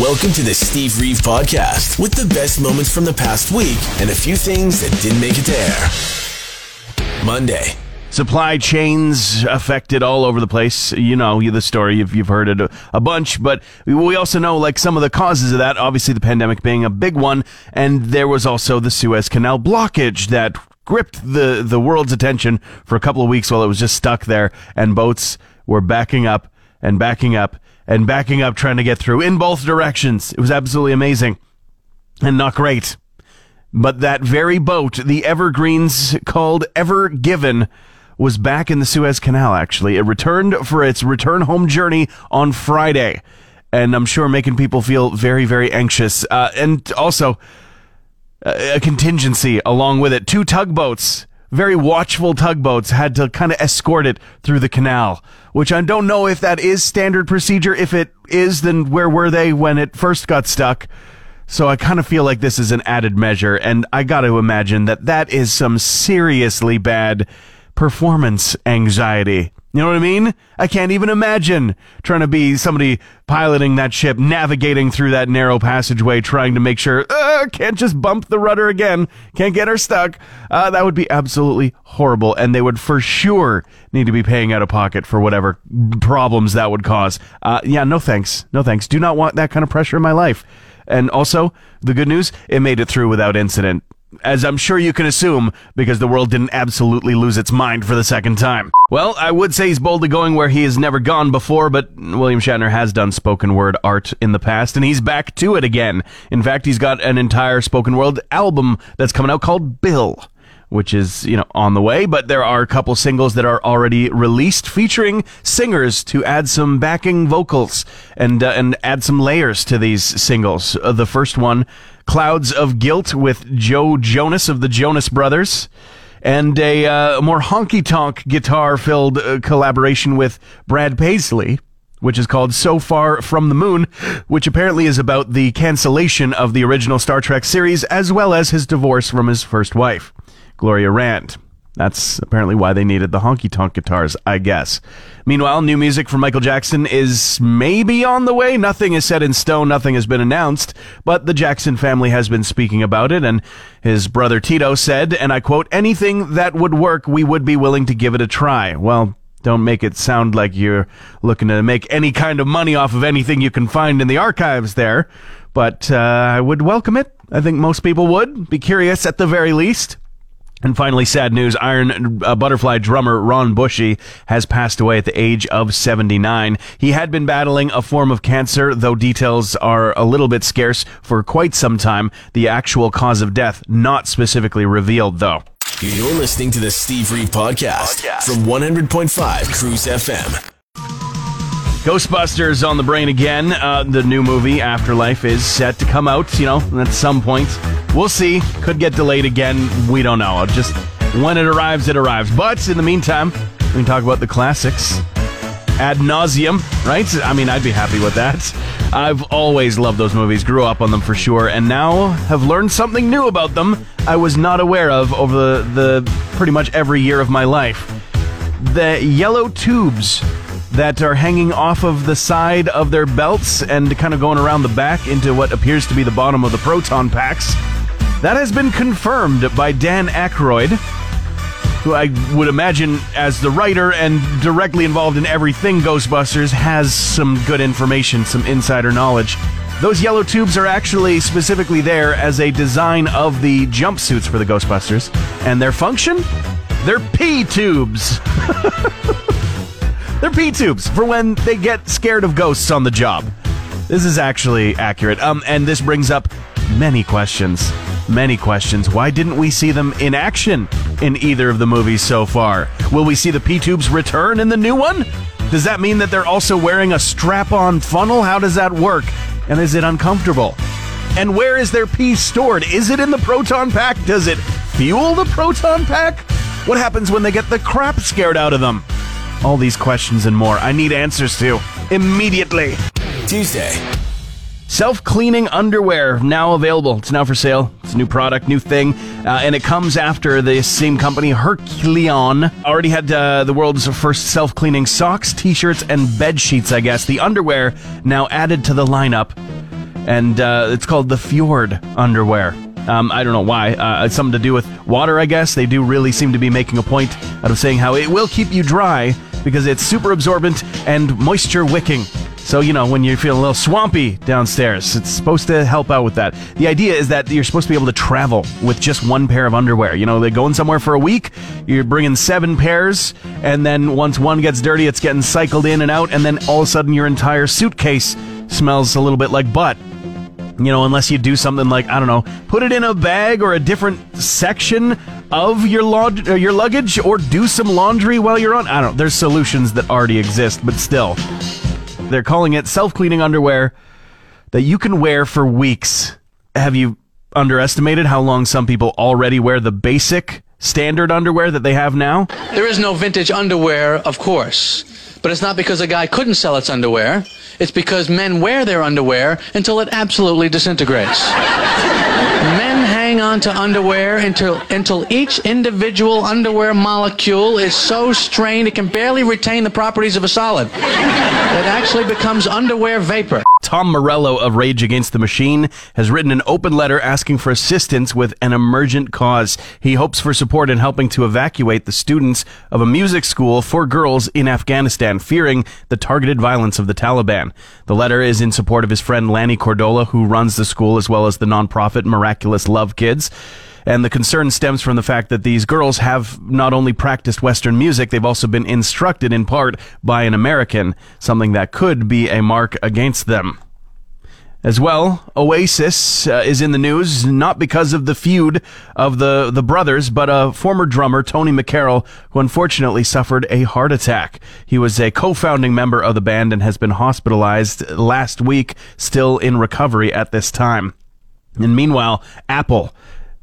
Welcome to the Steve Reeve Podcast with the best moments from the past week and a few things that didn't make it air. Monday. Supply chains affected all over the place. You know the story. You've, you've heard it a, a bunch, but we also know like some of the causes of that. Obviously, the pandemic being a big one, and there was also the Suez Canal blockage that gripped the the world's attention for a couple of weeks while it was just stuck there, and boats were backing up and backing up and backing up trying to get through in both directions. It was absolutely amazing and not great. But that very boat, the Evergreens called Ever Given, was back in the Suez Canal, actually. It returned for its return home journey on Friday. And I'm sure making people feel very, very anxious. Uh, and also, a contingency along with it. Two tugboats very watchful tugboats had to kind of escort it through the canal, which I don't know if that is standard procedure. If it is, then where were they when it first got stuck? So I kind of feel like this is an added measure, and I got to imagine that that is some seriously bad performance anxiety. You know what I mean? I can't even imagine trying to be somebody piloting that ship, navigating through that narrow passageway, trying to make sure, uh, can't just bump the rudder again, can't get her stuck. Uh, that would be absolutely horrible, and they would for sure need to be paying out of pocket for whatever problems that would cause. Uh, yeah, no thanks. No thanks. Do not want that kind of pressure in my life. And also, the good news, it made it through without incident as I'm sure you can assume, because the world didn't absolutely lose its mind for the second time. Well, I would say he's boldly going where he has never gone before, but William Shatner has done spoken word art in the past, and he's back to it again. In fact, he's got an entire spoken word album that's coming out called Bill which is, you know, on the way, but there are a couple singles that are already released featuring singers to add some backing vocals and uh, and add some layers to these singles. Uh, the first one, Clouds of Guilt with Joe Jonas of the Jonas Brothers. And a uh, more honky tonk guitar filled uh, collaboration with Brad Paisley, which is called So Far From the Moon, which apparently is about the cancellation of the original Star Trek series as well as his divorce from his first wife. Gloria Rand. That's apparently why they needed the honky tonk guitars, I guess. Meanwhile, new music from Michael Jackson is maybe on the way. Nothing is set in stone, nothing has been announced, but the Jackson family has been speaking about it, and his brother Tito said, and I quote, anything that would work, we would be willing to give it a try. Well, don't make it sound like you're looking to make any kind of money off of anything you can find in the archives there, but uh, I would welcome it. I think most people would be curious at the very least. And finally, sad news Iron uh, Butterfly drummer Ron Bushy has passed away at the age of 79. He had been battling a form of cancer, though details are a little bit scarce for quite some time. The actual cause of death not specifically revealed, though. You're listening to the Steve Reeve podcast, podcast. from 100.5 Cruise FM. Ghostbusters on the brain again. Uh, the new movie Afterlife is set to come out, you know, at some point. We'll see. Could get delayed again. We don't know. Just when it arrives, it arrives. But in the meantime, we can talk about the classics ad nauseum, right? I mean, I'd be happy with that. I've always loved those movies, grew up on them for sure, and now have learned something new about them I was not aware of over the, the pretty much every year of my life. The yellow tubes that are hanging off of the side of their belts and kind of going around the back into what appears to be the bottom of the proton packs. That has been confirmed by Dan Aykroyd, who I would imagine, as the writer and directly involved in everything Ghostbusters, has some good information, some insider knowledge. Those yellow tubes are actually specifically there as a design of the jumpsuits for the Ghostbusters, and their function? They're pee tubes. They're pee tubes for when they get scared of ghosts on the job. This is actually accurate. Um, and this brings up many questions. Many questions. Why didn't we see them in action in either of the movies so far? Will we see the P tubes return in the new one? Does that mean that they're also wearing a strap on funnel? How does that work? And is it uncomfortable? And where is their pee stored? Is it in the proton pack? Does it fuel the proton pack? What happens when they get the crap scared out of them? All these questions and more I need answers to immediately. Tuesday. Self cleaning underwear now available. It's now for sale. It's a new product, new thing, uh, and it comes after the same company, Herculean, already had uh, the world's first self cleaning socks, t shirts, and bed sheets. I guess the underwear now added to the lineup, and uh, it's called the Fjord underwear. Um, I don't know why. Uh, it's something to do with water, I guess. They do really seem to be making a point out of saying how it will keep you dry because it's super absorbent and moisture wicking. So, you know, when you're feeling a little swampy downstairs, it's supposed to help out with that. The idea is that you're supposed to be able to travel with just one pair of underwear. You know, they're going somewhere for a week, you're bringing seven pairs, and then once one gets dirty, it's getting cycled in and out, and then all of a sudden your entire suitcase smells a little bit like butt you know, unless you do something like I don't know, put it in a bag or a different section of your log- uh, your luggage, or do some laundry while you're on. I don't. know. There's solutions that already exist, but still, they're calling it self-cleaning underwear that you can wear for weeks. Have you underestimated how long some people already wear the basic standard underwear that they have now? There is no vintage underwear, of course. But it's not because a guy couldn't sell its underwear. It's because men wear their underwear until it absolutely disintegrates. men hang on to underwear until, until each individual underwear molecule is so strained it can barely retain the properties of a solid. It actually becomes underwear vapor. Tom Morello of Rage Against the Machine has written an open letter asking for assistance with an emergent cause. He hopes for support in helping to evacuate the students of a music school for girls in Afghanistan, fearing the targeted violence of the Taliban. The letter is in support of his friend Lanny Cordola, who runs the school, as well as the nonprofit Miraculous Love Kids. And the concern stems from the fact that these girls have not only practiced Western music, they've also been instructed in part by an American, something that could be a mark against them. As well, Oasis uh, is in the news not because of the feud of the, the brothers, but a former drummer, Tony McCarroll, who unfortunately suffered a heart attack. He was a co-founding member of the band and has been hospitalized last week, still in recovery at this time. And meanwhile, Apple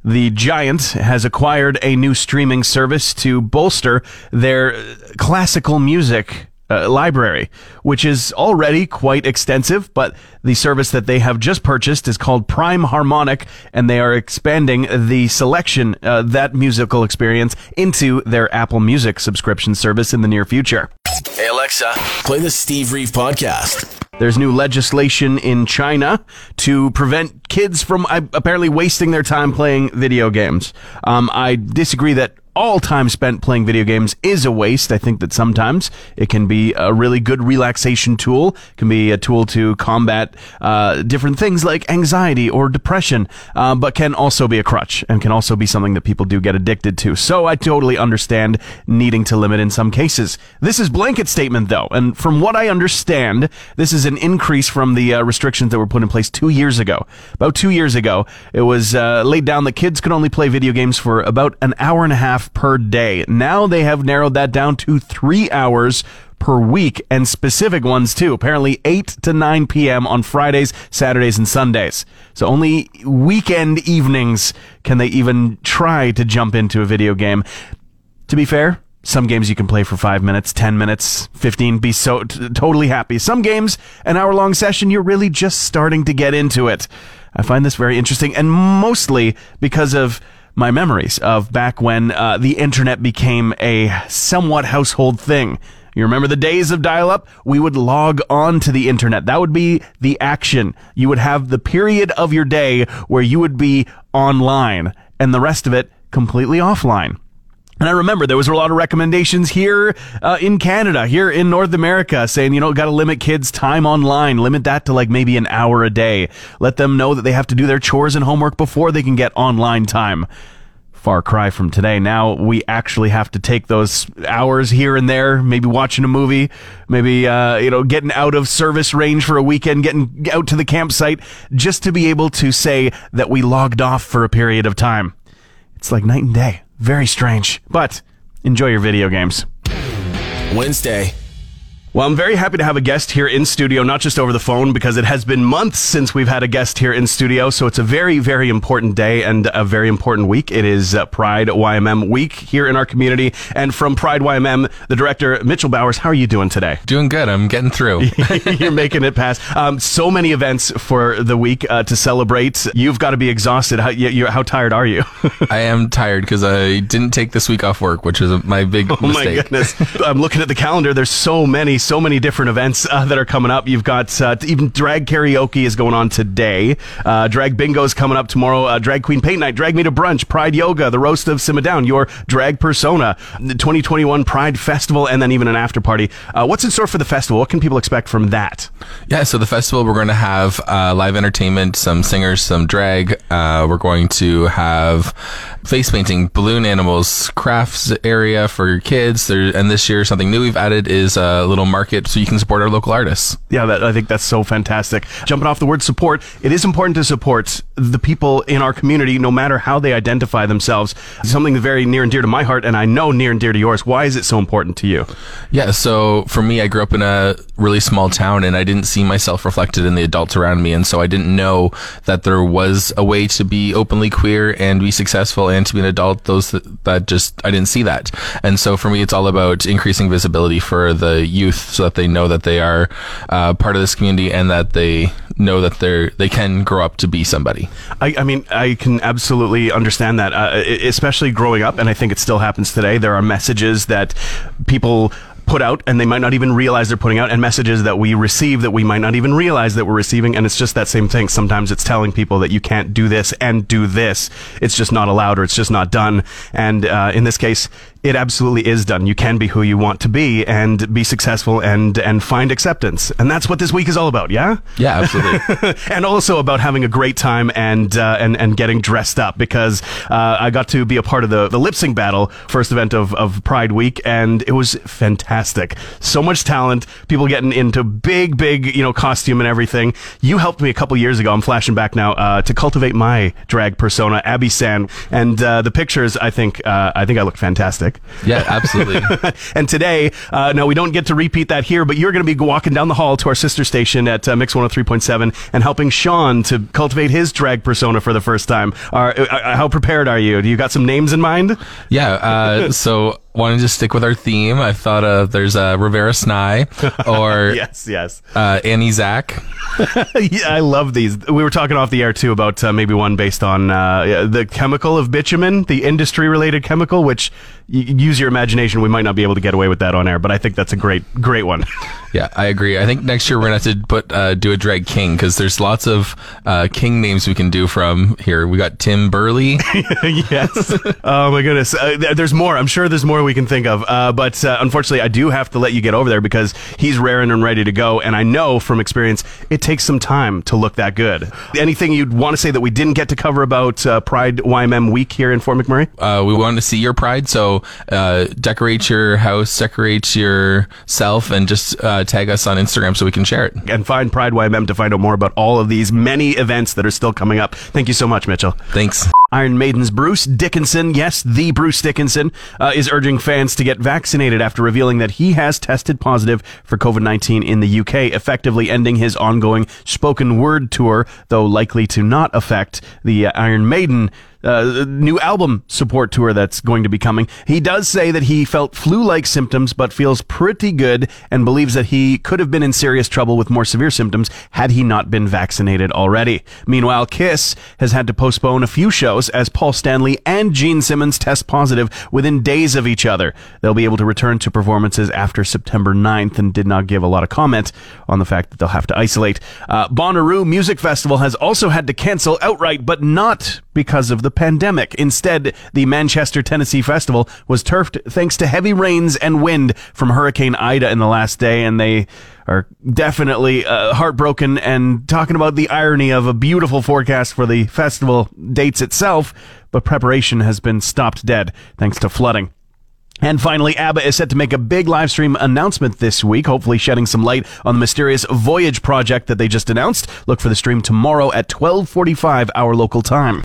the giant has acquired a new streaming service to bolster their classical music uh, library, which is already quite extensive, but the service that they have just purchased is called Primephonic, and they are expanding the selection, uh, that musical experience, into their Apple Music subscription service in the near future. Hey Alexa, play the Steve Reeve podcast. There's new legislation in China to prevent kids from uh, apparently wasting their time playing video games. Um, I disagree that all time spent playing video games is a waste. I think that sometimes it can be a really good relaxation tool, it can be a tool to combat uh, different things like anxiety or depression, uh, but can also be a crutch and can also be something that people do get addicted to. So I totally understand needing to limit in some cases. This is blanket statement though, and from what I understand, this is an increase from the uh, restrictions that were put in place two years ago. About two years ago, it was uh, laid down that kids could only play video games for about an hour and a half per day. Now they have narrowed that down to three hours per week and specific ones too. Apparently 8 to 9 p.m. on Fridays, Saturdays, and Sundays. So only weekend evenings can they even try to jump into a video game. To be fair, some games you can play for five minutes, 10 minutes, 15, be so t- totally happy. Some games, an hour long session, you're really just starting to get into it. I find this very interesting and mostly because of my memories of back when uh, the internet became a somewhat household thing. You remember the days of dial up? We would log on to the internet. That would be the action. You would have the period of your day where you would be online and the rest of it completely offline. And I remember there was a lot of recommendations here uh, in Canada, here in North America, saying, you know, got to limit kids' time online, limit that to like maybe an hour a day. Let them know that they have to do their chores and homework before they can get online time. Far cry from today. Now we actually have to take those hours here and there, maybe watching a movie, maybe, uh, you know, getting out of service range for a weekend, getting out to the campsite, just to be able to say that we logged off for a period of time. It's like night and day. Very strange. But enjoy your video games. Wednesday. Well, I'm very happy to have a guest here in studio, not just over the phone, because it has been months since we've had a guest here in studio. So it's a very, very important day and a very important week. It is uh, Pride YMM week here in our community. And from Pride YMM, the director, Mitchell Bowers, how are you doing today? Doing good. I'm getting through. You're making it past. Um, so many events for the week uh, to celebrate. You've got to be exhausted. How, you, how tired are you? I am tired because I didn't take this week off work, which is my big oh mistake. my goodness. I'm looking at the calendar. There's so many, so many different events uh, that are coming up. You've got uh, even drag karaoke is going on today. Uh, drag bingo is coming up tomorrow. Uh, drag queen paint night, drag me to brunch, Pride yoga, the roast of Simma Down, your drag persona, the 2021 Pride Festival, and then even an after party. Uh, what's in store for the festival? What can people expect from that? Yeah, so the festival, we're going to have uh, live entertainment, some singers, some drag. We're going to have face painting, balloon animals, crafts area for your kids. There, and this year, something new we've added is a little market so you can support our local artists. Yeah, that, I think that's so fantastic. Jumping off the word support, it is important to support the people in our community, no matter how they identify themselves. Something very near and dear to my heart, and I know near and dear to yours. Why is it so important to you? Yeah, so for me, I grew up in a really small town and I didn't see myself reflected in the adults around me. And so I didn't know that there was a way to be openly queer and be successful and to be an adult. Those that, that just, I didn't see that. And so for me, it's all about increasing visibility for the youth so that they know that they are uh, part of this community and that they know that they're they can grow up to be somebody. I, I mean, I can absolutely understand that, uh, especially growing up, and I think it still happens today. There are messages that people put out and they might not even realize they're putting out and messages that we receive that we might not even realize that we're receiving and it's just that same thing sometimes it's telling people that you can't do this and do this it's just not allowed or it's just not done and uh, in this case it absolutely is done. You can be who you want to be and be successful and and find acceptance. And that's what this week is all about, yeah? Yeah, absolutely. and also about having a great time and uh, and and getting dressed up because uh, I got to be a part of the the lip sync battle first event of of Pride Week and it was fantastic. So much talent, people getting into big big, you know, costume and everything. You helped me a couple years ago. I'm flashing back now uh, to cultivate my drag persona, Abby San, and uh, the pictures I think uh, I think I look fantastic. Yeah, absolutely. and today, uh, no, we don't get to repeat that here, but you're going to be walking down the hall to our sister station at uh, Mix 103.7 and helping Sean to cultivate his drag persona for the first time. Are, uh, uh, how prepared are you? Do you got some names in mind? Yeah. Uh, so wanting to stick with our theme, I thought uh, there's uh, Rivera Sny or yes, yes, uh, Annie Zach. yeah, I love these. We were talking off the air too about uh, maybe one based on uh, the chemical of bitumen, the industry-related chemical. Which use your imagination. We might not be able to get away with that on air, but I think that's a great, great one. Yeah, I agree. I think next year we're gonna have to put uh, do a drag king because there's lots of uh, king names we can do from here. We got Tim Burley. yes. oh my goodness. Uh, there's more. I'm sure there's more we can think of. Uh, but uh, unfortunately, I do have to let you get over there because he's raring and ready to go, and I know from experience it takes some time to look that good. Anything you'd want to say that we didn't get to cover about uh, Pride YMM week here in Fort McMurray? we want to see your pride, so decorate your house, decorate yourself, and just tag us on Instagram so we can share it. And find Pride YMM to find out more about all of these many events that are still coming up. Thank you so much, Mitchell. Thanks. Iron Maiden's Bruce Dickinson, yes, the Bruce Dickinson, uh, is urging fans to get vaccinated after revealing that he has tested positive for COVID 19 in the UK, effectively ending his ongoing spoken word tour, though likely to not affect the uh, Iron Maiden uh, new album support tour that's going to be coming. He does say that he felt flu-like symptoms, but feels pretty good and believes that he could have been in serious trouble with more severe symptoms had he not been vaccinated already. Meanwhile, Kiss has had to postpone a few shows as Paul Stanley and Gene Simmons test positive within days of each other. They'll be able to return to performances after September 9th and did not give a lot of comment on the fact that they'll have to isolate. Uh, Bonnaroo Music Festival has also had to cancel outright, but not because of the pandemic. Instead, the Manchester, Tennessee Festival was turfed thanks to heavy rains and wind from Hurricane Ida in the last day, and they are definitely uh, heartbroken and talking about the irony of a beautiful forecast for the festival dates itself, but preparation has been stopped dead thanks to flooding. And finally, ABBA is set to make a big live stream announcement this week, hopefully shedding some light on the mysterious Voyage project that they just announced. Look for the stream tomorrow at 12:45 our local time.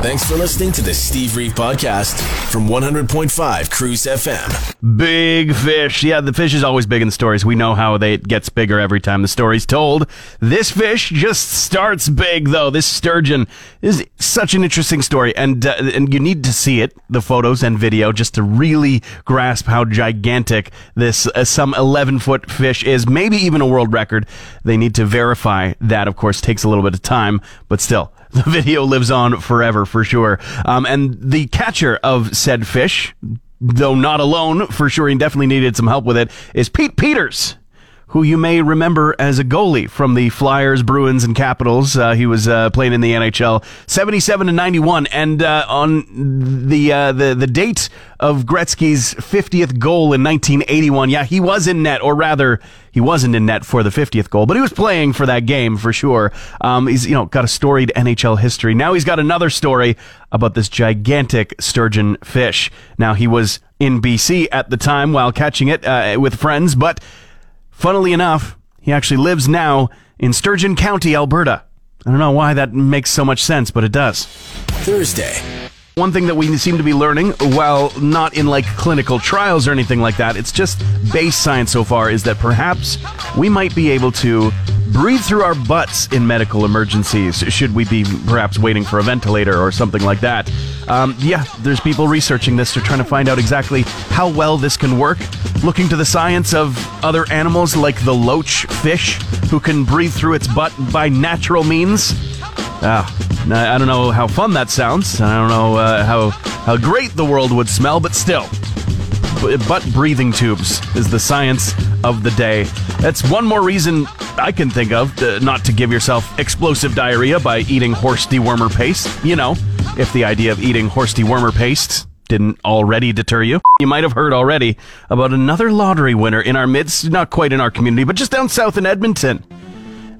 Thanks for listening to the Steve Reeve Podcast from 100.5 Cruise FM. Big fish. Yeah, the fish is always big in stories. We know how they, it gets bigger every time the story's told. This fish just starts big, though. This sturgeon is such an interesting story, and uh, and you need to see it, the photos and video, just to really grasp how gigantic this uh, some 11 foot fish is. Maybe even a world record. They need to verify that. Of course, takes a little bit of time, but still the video lives on forever for sure. Um, and the catcher of said fish, though not alone, for sure he definitely needed some help with it, is Pete Peeters. Who you may remember as a goalie from the Flyers, Bruins, and Capitals. Uh, he was uh, playing in the NHL, seventy-seven to ninety-one, and uh, on the uh, the the date of Gretzky's fiftieth goal in nineteen eighty-one. Yeah, he was in net, or rather, he wasn't in net for the 50th goal, but he was playing for that game for sure. Um, he's, you know, got a storied NHL history. Now he's got another story about this gigantic sturgeon fish. Now he was in BC at the time while catching it uh, with friends, but funnily enough, he actually lives now in Sturgeon County, Alberta. I don't know why that makes so much sense, but it does. Thursday. One thing that we seem to be learning, while not in like clinical trials or anything like that, it's just base science so far, is that perhaps we might be able to breathe through our butts in medical emergencies, should we be perhaps waiting for a ventilator or something like that. Um, yeah, there's people researching this. They're trying to find out exactly how well this can work, looking to the science of other animals like the loach fish, who can breathe through its butt by natural means. Ah, I don't know how fun that sounds. I don't know uh, how how great the world would smell, but still, butt breathing tubes is the science of the day. That's one more reason I can think of to, not to give yourself explosive diarrhea by eating horse dewormer paste. You know, if the idea of eating horse dewormer paste didn't already deter you. You might have heard already about another lottery winner in our midst, not quite in our community, but just down south in Edmonton.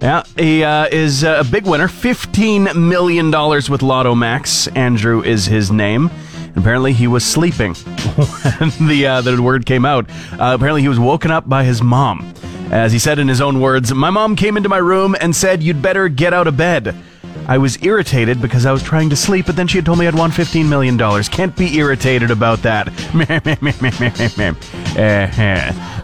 Yeah, he uh, is uh, a big winner. $15 million with Lotto Max. Andrew is his name. Apparently, he was sleeping when the, uh, the word came out. Uh, apparently, he was woken up by his mom. As he said in his own words, My mom came into my room and said, You'd better get out of bed. I was irritated because I was trying to sleep, but then she had told me I'd won $15 million. Can't be irritated about that.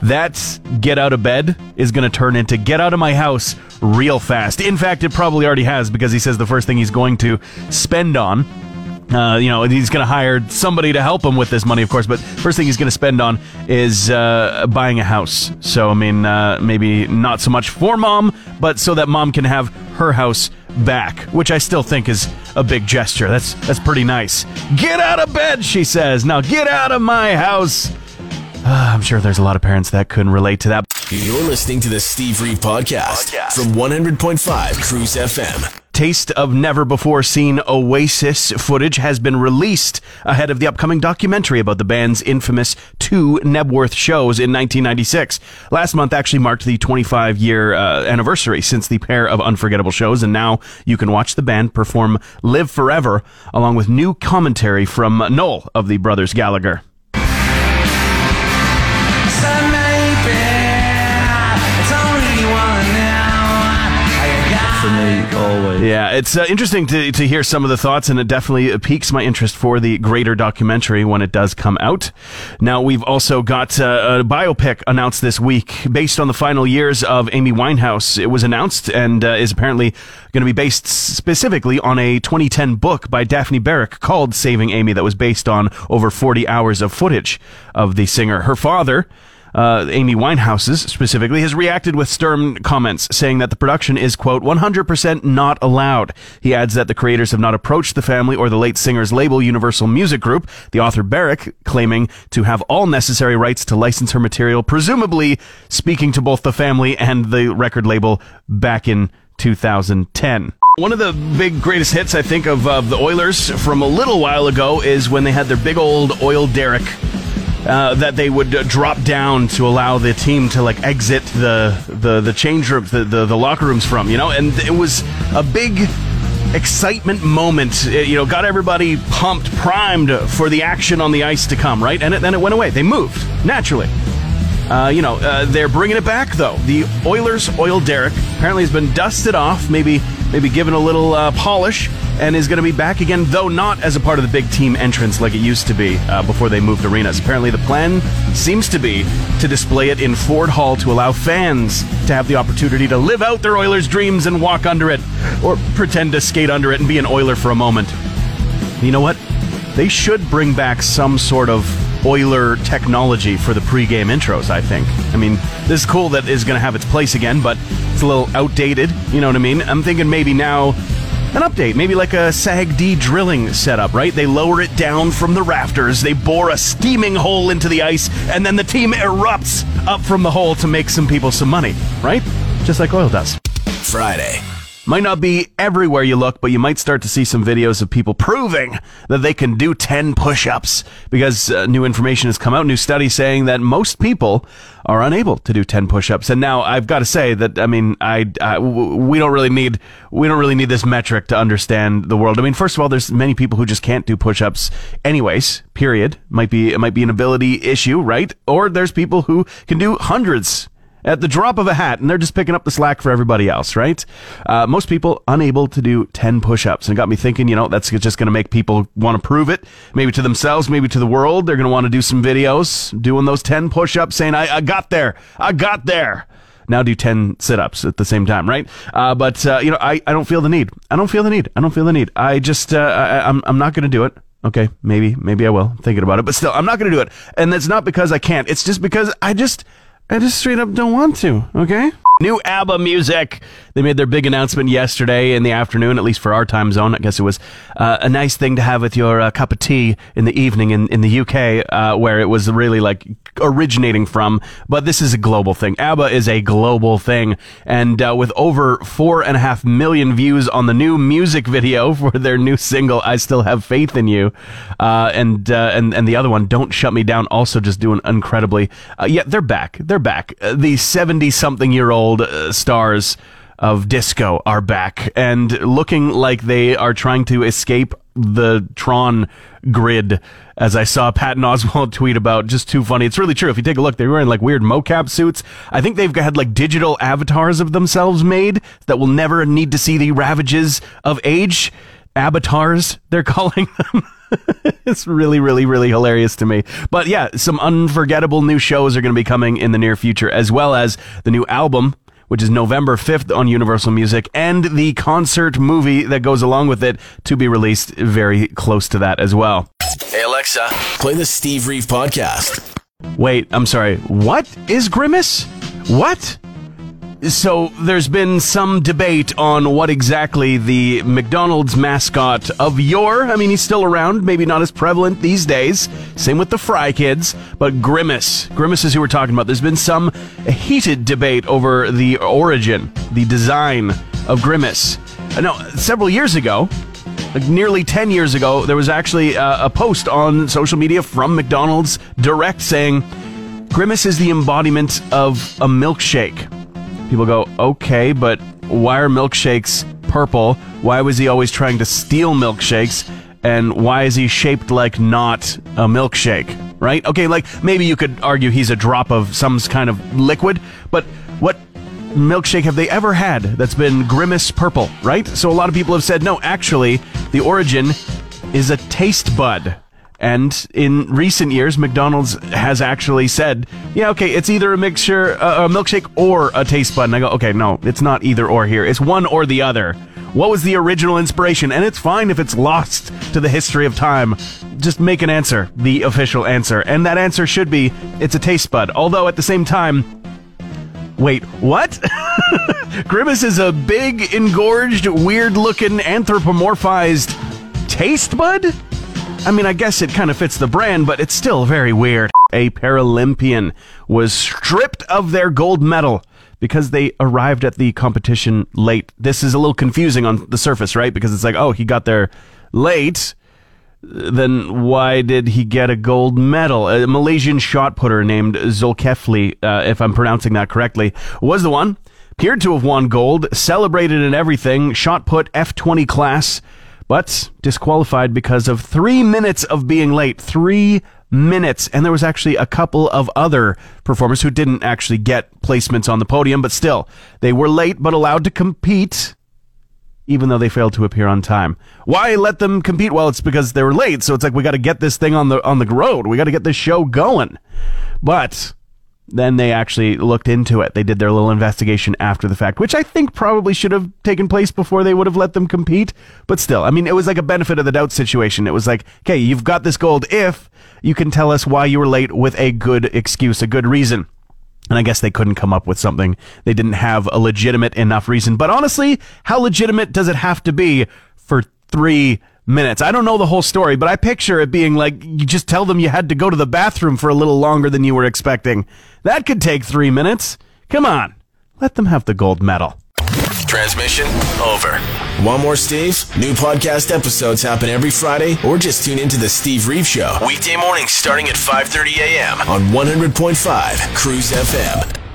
That's get out of bed is going to turn into get out of my house real fast. In fact, it probably already has because he says the first thing he's going to spend on uh, you know, he's going to hire somebody to help him with this money, of course. But first thing he's going to spend on is uh, buying a house. So, I mean, uh, maybe not so much for mom, but so that mom can have her house back, which I still think is a big gesture. That's that's pretty nice. Get out of bed, she says. Now get out of my house. Uh, I'm sure there's a lot of parents that couldn't relate to that. You're listening to the Steve Reeve Podcast, from 100.5 Cruise FM. Taste of never before seen Oasis footage has been released ahead of the upcoming documentary about the band's infamous two Knebworth shows in 1996. Last month actually marked the 25 year uh, anniversary since the pair of unforgettable shows, and now you can watch the band perform Live Forever along with new commentary from Noel of the Brothers Gallagher. Always. Yeah, it's uh, interesting to, to hear some of the thoughts, and it definitely piques my interest for the greater documentary when it does come out. Now, we've also got uh, a biopic announced this week based on the final years of Amy Winehouse. It was announced and uh, is apparently going to be based specifically on a 2010 book by Daphne Barak called Saving Amy, that was based on over 40 hours of footage of the singer. Her father, uh, Amy Winehouse's specifically, has reacted with stern comments, saying that the production is, quote, 100% not allowed. He adds that the creators have not approached the family or the late singer's label, Universal Music Group, the author Barak claiming to have all necessary rights to license her material, presumably speaking to both the family and the record label back in 2010. One of the big greatest hits, I think, of, of the Oilers from a little while ago is when they had their big old oil derrick uh, that they would uh, drop down to allow the team to like exit the the the change rooms, the, the the locker rooms from, you know, and it was a big excitement moment. It, you know, got everybody pumped, primed for the action on the ice to come, right? And it, then it went away. They moved naturally. Uh, you know, uh, they're bringing it back though. The Oilers Oil Derrick apparently has been dusted off, maybe maybe given a little uh, polish, and is going to be back again, though not as a part of the big team entrance like it used to be uh, before they moved arenas. Apparently, the plan seems to be to display it in Ford Hall to allow fans to have the opportunity to live out their Oilers' dreams and walk under it, or pretend to skate under it and be an Oiler for a moment. You know what? They should bring back some sort of Oiler technology for the pregame intros, I think. I mean, this is cool that is going to have its place again, but it's a little outdated, you know what I mean? I'm thinking maybe now an update, maybe like a SAG-D drilling setup, right? They lower it down from the rafters, they bore a steaming hole into the ice, and then the team erupts up from the hole to make some people some money, right? Just like oil does. Friday. Might not be everywhere you look, but you might start to see some videos of people proving that they can do 10 push ups because uh, new information has come out, new study saying that most people are unable to do 10 push ups. And now I've got to say that, I mean, I, I, we don't really need, we don't really need this metric to understand the world. I mean, first of all, there's many people who just can't do push ups anyways, period. Might be, it might be an ability issue, right? Or there's people who can do hundreds at the drop of a hat, and they're just picking up the slack for everybody else, right? Uh, most people unable to do 10 push ups. And it got me thinking, you know, that's just going to make people want to prove it, maybe to themselves, maybe to the world. They're going to want to do some videos doing those 10 push ups, saying, I, I got there. I got there. Now do 10 sit ups at the same time, right? Uh, but, uh, you know, I, I don't feel the need. I don't feel the need. I don't feel the need. I just, uh, I, I'm, I'm not going to do it. Okay, maybe, maybe I will. Thinking about it, but still, I'm not going to do it. And that's not because I can't. It's just because I just, I just straight up don't want to, okay? New ABBA music. They made their big announcement yesterday in the afternoon, at least for our time zone. I guess it was uh, a nice thing to have with your uh, cup of tea in the evening in, in the UK, uh, where it was really like originating from. But this is a global thing. ABBA is a global thing. And uh, with over four and a half million views on the new music video for their new single, I Still Have Faith in You, uh, and, uh, and, and the other one, Don't Shut Me Down, also just doing incredibly. yeah, they're back. They're back. the 70 something year old uh, stars of disco are back and looking like they are trying to escape the Tron grid. As I saw Patton Oswalt tweet about, just too funny. It's really true. If you take a look, they're wearing like weird mocap suits. I think they've had like digital avatars of themselves made that will never need to see the ravages of age. Avatars, they're calling them. it's really, really, really hilarious to me. But yeah, some unforgettable new shows are going to be coming in the near future, as well as the new album, which is November 5th on Universal Music, and the concert movie that goes along with it to be released very close to that as well. Hey, Alexa, play the Steve Reeve podcast. Wait, I'm sorry. What is Grimace? What? So there's been some debate on what exactly the McDonald's mascot of yore. I mean, he's still around, maybe not as prevalent these days. Same with the Fry Kids, but Grimace. Grimace is who we're talking about. There's been some heated debate over the origin, the design of Grimace. Uh, no, several years ago, like nearly 10 years ago, there was actually uh, a post on social media from McDonald's direct saying, Grimace is the embodiment of a milkshake. People go, okay, but why are milkshakes purple? Why was he always trying to steal milkshakes? And why is he shaped like not a milkshake? Right? Okay, like maybe you could argue he's a drop of some kind of liquid, but what milkshake have they ever had that's been grimace purple, right? So a lot of people have said, no, actually, the origin is a taste bud. And in recent years, McDonald's has actually said, yeah, okay, it's either a mixture, uh, a milkshake or a taste bud. And I go, okay, no, it's not either or here. It's one or the other. What was the original inspiration? And it's fine if it's lost to the history of time. Just make an answer, the official answer. And that answer should be, it's a taste bud. Although at the same time, wait, what? Grimace is a big, engorged, weird looking, anthropomorphized taste bud? I mean, I guess it kind of fits the brand, but it's still very weird. A Paralympian was stripped of their gold medal because they arrived at the competition late. This is a little confusing on the surface, right? Because it's like, oh, he got there late. Then why did he get a gold medal? A Malaysian shot putter named Zolkefli, uh, if I'm pronouncing that correctly, was the one. Appeared to have won gold, celebrated and everything, shot put F20 class but disqualified because of three minutes of being late. Three minutes. And there was actually a couple of other performers who didn't actually get placements on the podium, but still, they were late but allowed to compete even though they failed to appear on time. Why let them compete? Well, it's because they were late, so it's like we got to get this thing on the on the road. We got to get this show going. But then they actually looked into it. They did their little investigation after the fact, which I think probably should have taken place before they would have let them compete. But still, I mean, it was like a benefit of the doubt situation. It was like, okay, you've got this gold if you can tell us why you were late with a good excuse, a good reason. And I guess they couldn't come up with something. They didn't have a legitimate enough reason. But honestly, how legitimate does it have to be for three minutes? I don't know the whole story, but I picture it being like you just tell them you had to go to the bathroom for a little longer than you were expecting. That could take three minutes. Come on. Let them have the gold medal. Transmission over. One more Steve? New podcast episodes happen every Friday, or just tune into the Steve Reeve Show weekday mornings starting at 5:30 a.m. on 100.5 Cruise FM.